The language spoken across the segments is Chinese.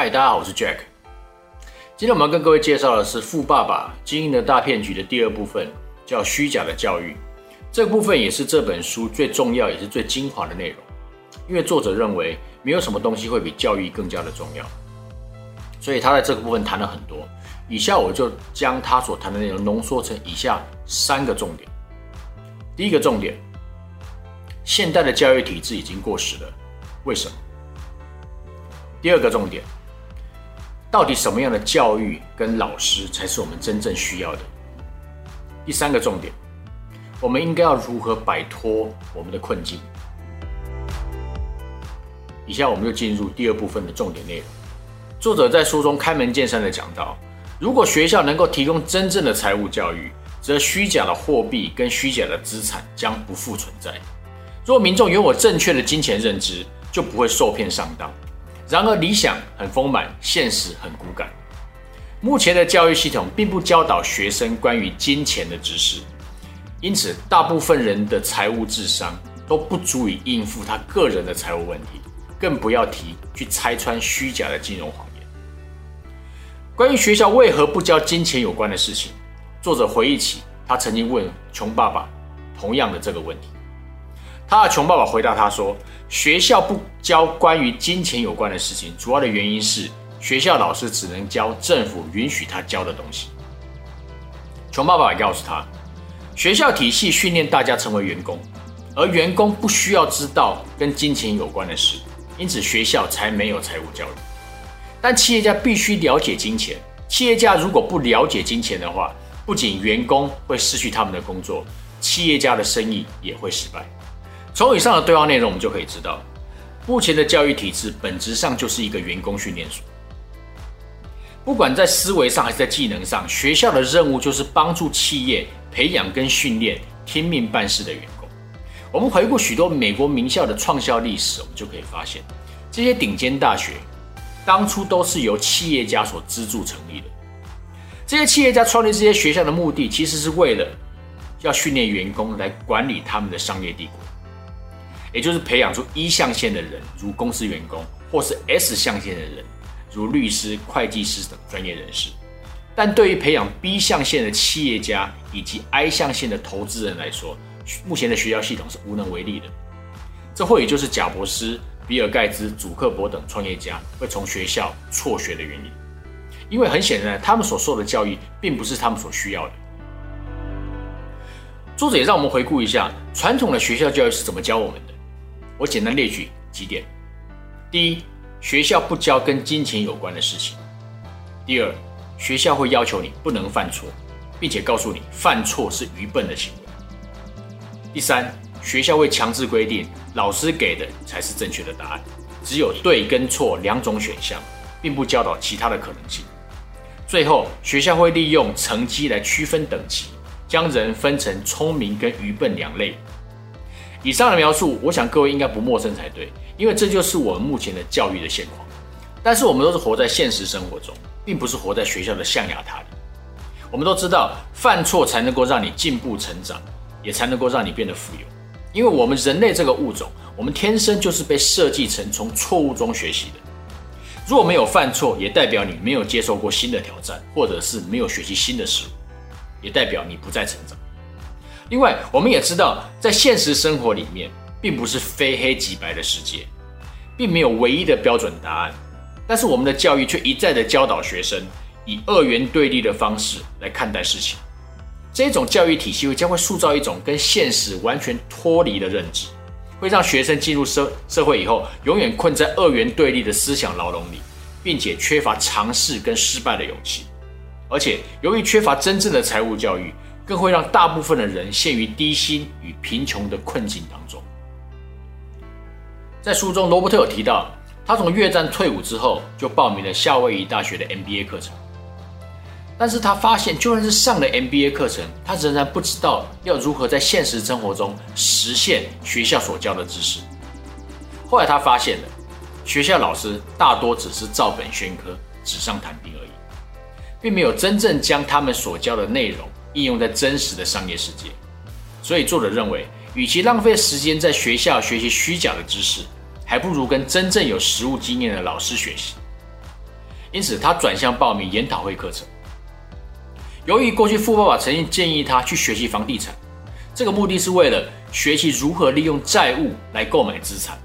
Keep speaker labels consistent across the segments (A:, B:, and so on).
A: 嗨，大家好，我是 Jack。今天我们要跟各位介绍的是《富爸爸经营的大骗局》的第二部分，叫“虚假的教育”。这部分也是这本书最重要也是最精华的内容，因为作者认为没有什么东西会比教育更加的重要，所以他在这个部分谈了很多。以下我就将他所谈的内容浓缩成以下三个重点。第一个重点，现代的教育体制已经过时了，为什么？第二个重点，到底什么样的教育跟老师才是我们真正需要的？第三个重点，我们应该要如何摆脱我们的困境？以下我们就进入第二部分的重点内容。作者在书中开门见山的讲到，如果学校能够提供真正的财务教育，则虚假的货币跟虚假的资产将不复存在。如果民众拥有正确的金钱认知，就不会受骗上当。然而，理想很丰满，现实很骨感。目前的教育系统并不教导学生关于金钱的知识，因此，大部分人的财务智商都不足以应付他个人的财务问题，更不要提去拆穿虚假的金融谎言。关于学校为何不教金钱有关的事情，作者回忆起他曾经问穷爸爸同样的这个问题。他的穷爸爸回答他说：“学校不教关于金钱有关的事情，主要的原因是学校老师只能教政府允许他教的东西。”穷爸爸告诉他：“学校体系训练大家成为员工，而员工不需要知道跟金钱有关的事，因此学校才没有财务教育。但企业家必须了解金钱。企业家如果不了解金钱的话，不仅员工会失去他们的工作，企业家的生意也会失败。”从以上的对话内容，我们就可以知道，目前的教育体制本质上就是一个员工训练所。不管在思维上还是在技能上，学校的任务就是帮助企业培养跟训练听命办事的员工。我们回顾许多美国名校的创校历史，我们就可以发现，这些顶尖大学当初都是由企业家所资助成立的。这些企业家创立这些学校的目的，其实是为了要训练员工来管理他们的商业帝国。也就是培养出一象限的人，如公司员工，或是 S 象限的人，如律师、会计师等专业人士。但对于培养 B 象限的企业家以及 I 象限的投资人来说，目前的学校系统是无能为力的。这或许就是贾伯斯、比尔盖茨、祖克伯等创业家会从学校辍学的原因，因为很显然，他们所受的教育并不是他们所需要的。作者也让我们回顾一下传统的学校教育是怎么教我们的。我简单列举几点：第一，学校不教跟金钱有关的事情；第二，学校会要求你不能犯错，并且告诉你犯错是愚笨的行为；第三，学校会强制规定老师给的才是正确的答案，只有对跟错两种选项，并不教导其他的可能性；最后，学校会利用成绩来区分等级，将人分成聪明跟愚笨两类。以上的描述，我想各位应该不陌生才对，因为这就是我们目前的教育的现况。但是我们都是活在现实生活中，并不是活在学校的象牙塔里。我们都知道，犯错才能够让你进步成长，也才能够让你变得富有。因为我们人类这个物种，我们天生就是被设计成从错误中学习的。如果没有犯错，也代表你没有接受过新的挑战，或者是没有学习新的事物，也代表你不再成长。另外，我们也知道，在现实生活里面，并不是非黑即白的世界，并没有唯一的标准答案。但是，我们的教育却一再的教导学生以二元对立的方式来看待事情。这种教育体系会将会塑造一种跟现实完全脱离的认知，会让学生进入社社会以后，永远困在二元对立的思想牢笼里，并且缺乏尝试跟失败的勇气。而且，由于缺乏真正的财务教育。更会让大部分的人陷于低薪与贫穷的困境当中。在书中，罗伯特有提到，他从越战退伍之后就报名了夏威夷大学的 MBA 课程，但是他发现，就算是上了 MBA 课程，他仍然不知道要如何在现实生活中实现学校所教的知识。后来他发现了，学校老师大多只是照本宣科、纸上谈兵而已，并没有真正将他们所教的内容。应用在真实的商业世界，所以作者认为，与其浪费时间在学校学习虚假的知识，还不如跟真正有实务经验的老师学习。因此他转向报名研讨会课程。由于过去富爸爸曾经建议他去学习房地产，这个目的是为了学习如何利用债务来购买资产，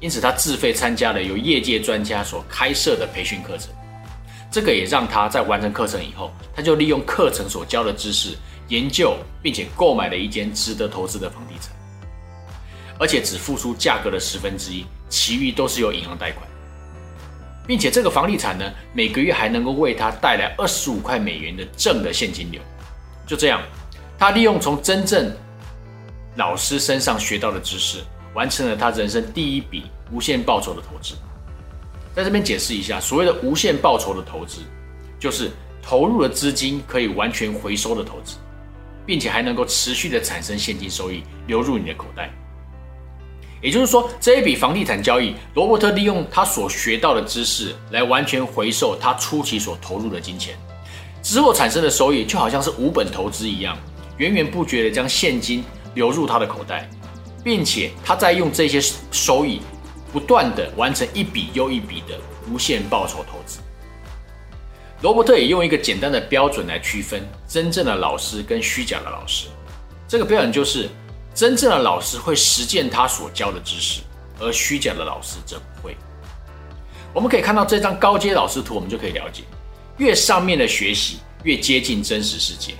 A: 因此他自费参加了由业界专家所开设的培训课程。这个也让他在完成课程以后，他就利用课程所教的知识研究，并且购买了一间值得投资的房地产，而且只付出价格的十分之一，其余都是由银行贷款，并且这个房地产呢，每个月还能够为他带来二十五块美元的正的现金流。就这样，他利用从真正老师身上学到的知识，完成了他人生第一笔无限报酬的投资。在这边解释一下，所谓的无限报酬的投资，就是投入的资金可以完全回收的投资，并且还能够持续的产生现金收益流入你的口袋。也就是说，这一笔房地产交易，罗伯特利用他所学到的知识来完全回收他初期所投入的金钱，之后产生的收益就好像是无本投资一样，源源不绝的将现金流入他的口袋，并且他在用这些收益。不断的完成一笔又一笔的无限报酬投资。罗伯特也用一个简单的标准来区分真正的老师跟虚假的老师。这个标准就是，真正的老师会实践他所教的知识，而虚假的老师则不会。我们可以看到这张高阶老师图，我们就可以了解，越上面的学习越接近真实世界，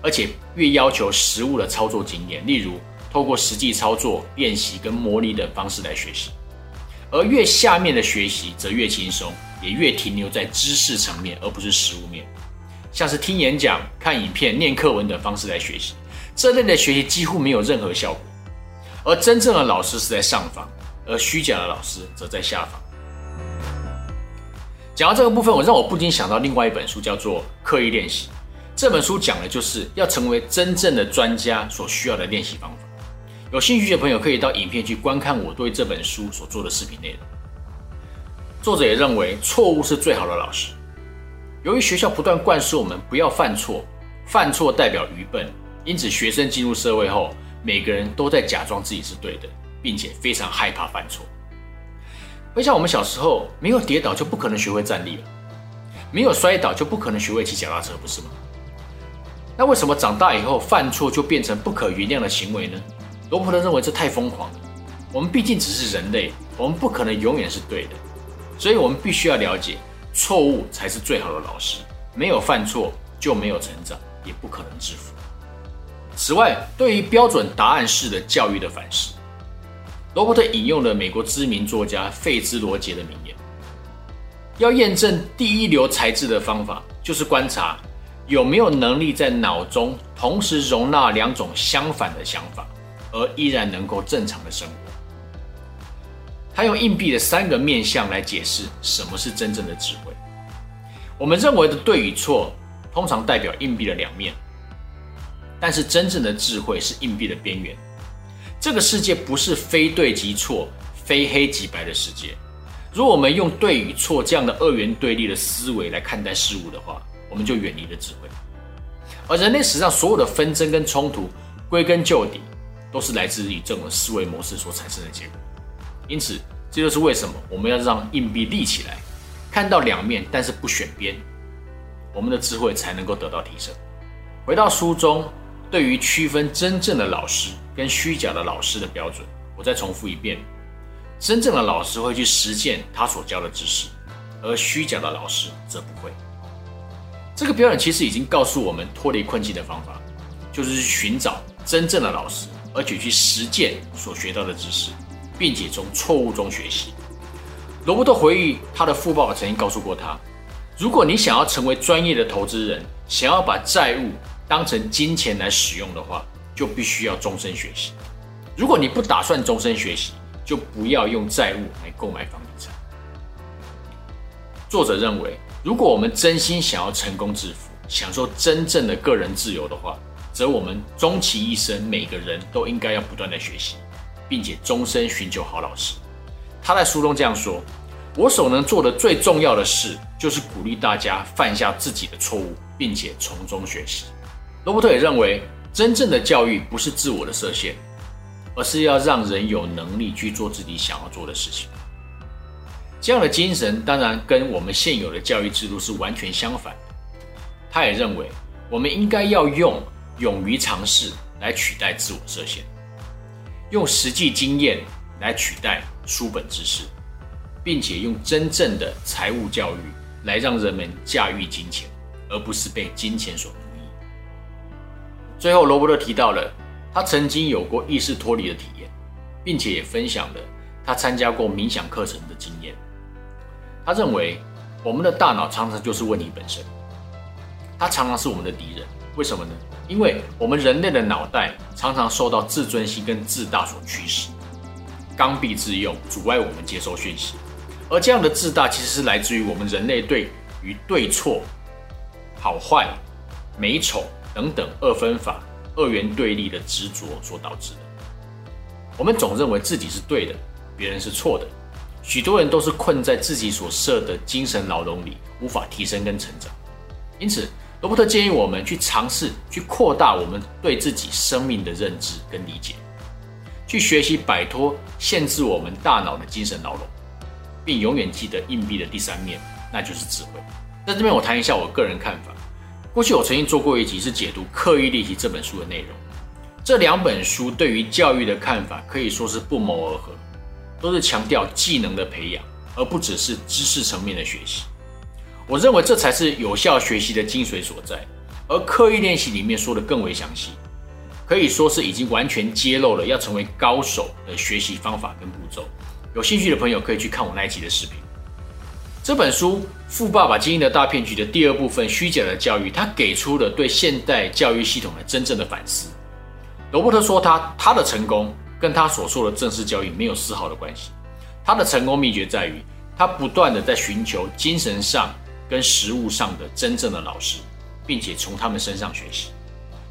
A: 而且越要求实物的操作经验，例如透过实际操作练习跟模拟等方式来学习。而越下面的学习则越轻松，也越停留在知识层面，而不是实物面。像是听演讲、看影片、念课文等方式来学习，这类的学习几乎没有任何效果。而真正的老师是在上方，而虚假的老师则在下方。讲到这个部分，我让我不禁想到另外一本书，叫做《刻意练习》。这本书讲的就是要成为真正的专家所需要的练习方法。有兴趣的朋友可以到影片去观看我对这本书所做的视频内容。作者也认为错误是最好的老师。由于学校不断灌输我们不要犯错，犯错代表愚笨，因此学生进入社会后，每个人都在假装自己是对的，并且非常害怕犯错。回想我们小时候，没有跌倒就不可能学会站立了，没有摔倒就不可能学会骑脚踏车，不是吗？那为什么长大以后犯错就变成不可原谅的行为呢？罗伯特认为这太疯狂了。我们毕竟只是人类，我们不可能永远是对的，所以我们必须要了解，错误才是最好的老师。没有犯错就没有成长，也不可能致富。此外，对于标准答案式的教育的反思，罗伯特引用了美国知名作家费兹罗杰的名言：要验证第一流才智的方法，就是观察有没有能力在脑中同时容纳两种相反的想法。而依然能够正常的生活。他用硬币的三个面相来解释什么是真正的智慧。我们认为的对与错，通常代表硬币的两面，但是真正的智慧是硬币的边缘。这个世界不是非对即错、非黑即白的世界。如果我们用对与错这样的二元对立的思维来看待事物的话，我们就远离了智慧。而人类史上所有的纷争跟冲突，归根究底。都是来自于这种思维模式所产生的结果，因此这就是为什么我们要让硬币立起来，看到两面，但是不选边，我们的智慧才能够得到提升。回到书中，对于区分真正的老师跟虚假的老师的标准，我再重复一遍：真正的老师会去实践他所教的知识，而虚假的老师则不会。这个标准其实已经告诉我们脱离困境的方法，就是去寻找真正的老师。而且去实践所学到的知识，并且从错误中学习。罗伯特回忆，他的父爸曾经告诉过他：，如果你想要成为专业的投资人，想要把债务当成金钱来使用的话，就必须要终身学习。如果你不打算终身学习，就不要用债务来购买房地产。作者认为，如果我们真心想要成功致富，享受真正的个人自由的话，则我们终其一生，每个人都应该要不断的学习，并且终身寻求好老师。他在书中这样说：“我所能做的最重要的事，就是鼓励大家犯下自己的错误，并且从中学习。”罗伯特也认为，真正的教育不是自我的设限，而是要让人有能力去做自己想要做的事情。这样的精神当然跟我们现有的教育制度是完全相反的。他也认为，我们应该要用勇于尝试来取代自我设限，用实际经验来取代书本知识，并且用真正的财务教育来让人们驾驭金钱，而不是被金钱所奴役。最后，罗伯特提到了他曾经有过意识脱离的体验，并且也分享了他参加过冥想课程的经验。他认为，我们的大脑常常就是问题本身，它常常是我们的敌人。为什么呢？因为我们人类的脑袋常常受到自尊心跟自大所驱使，刚愎自用，阻碍我们接收讯息。而这样的自大，其实是来自于我们人类对于对错、好坏、美丑等等二分法、二元对立的执着所导致的。我们总认为自己是对的，别人是错的。许多人都是困在自己所设的精神牢笼里，无法提升跟成长。因此，罗伯特建议我们去尝试去扩大我们对自己生命的认知跟理解，去学习摆脱限制我们大脑的精神牢笼，并永远记得硬币的第三面，那就是智慧。在这边，我谈一下我个人看法。过去我曾经做过一集是解读《刻意练习》这本书的内容。这两本书对于教育的看法可以说是不谋而合。都是强调技能的培养，而不只是知识层面的学习。我认为这才是有效学习的精髓所在。而刻意练习里面说的更为详细，可以说是已经完全揭露了要成为高手的学习方法跟步骤。有兴趣的朋友可以去看我那一集的视频。这本书《富爸爸经营的大骗局》的第二部分“虚假的教育”，他给出了对现代教育系统的真正的反思。罗伯特说他他的成功。跟他所说的正式教育没有丝毫的关系。他的成功秘诀在于，他不断的在寻求精神上跟实物上的真正的老师，并且从他们身上学习。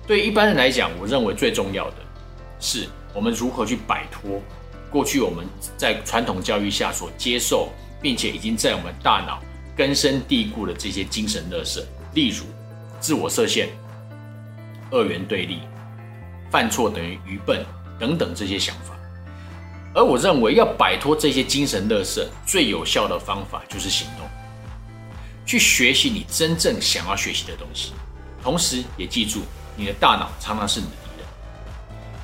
A: 对一般人来讲，我认为最重要的是我们如何去摆脱过去我们在传统教育下所接受，并且已经在我们大脑根深蒂固的这些精神垃圾，例如自我设限、二元对立、犯错等于愚笨。等等这些想法，而我认为要摆脱这些精神垃圾，最有效的方法就是行动，去学习你真正想要学习的东西，同时也记住你的大脑常常是你的敌人，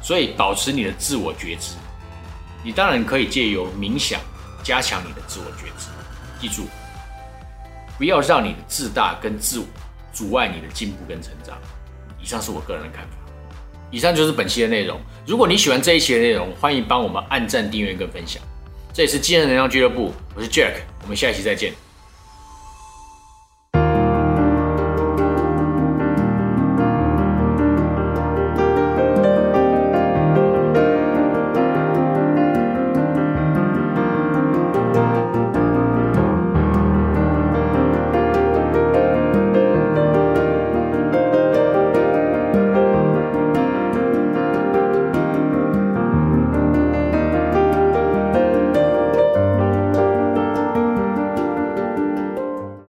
A: 所以保持你的自我觉知。你当然可以借由冥想加强你的自我觉知，记住不要让你的自大跟自我阻碍你的进步跟成长。以上是我个人的看法。以上就是本期的内容。如果你喜欢这一期的内容，欢迎帮我们按赞、订阅跟分享。这里是今日能量俱乐部，我是 Jack，我们下一期再见。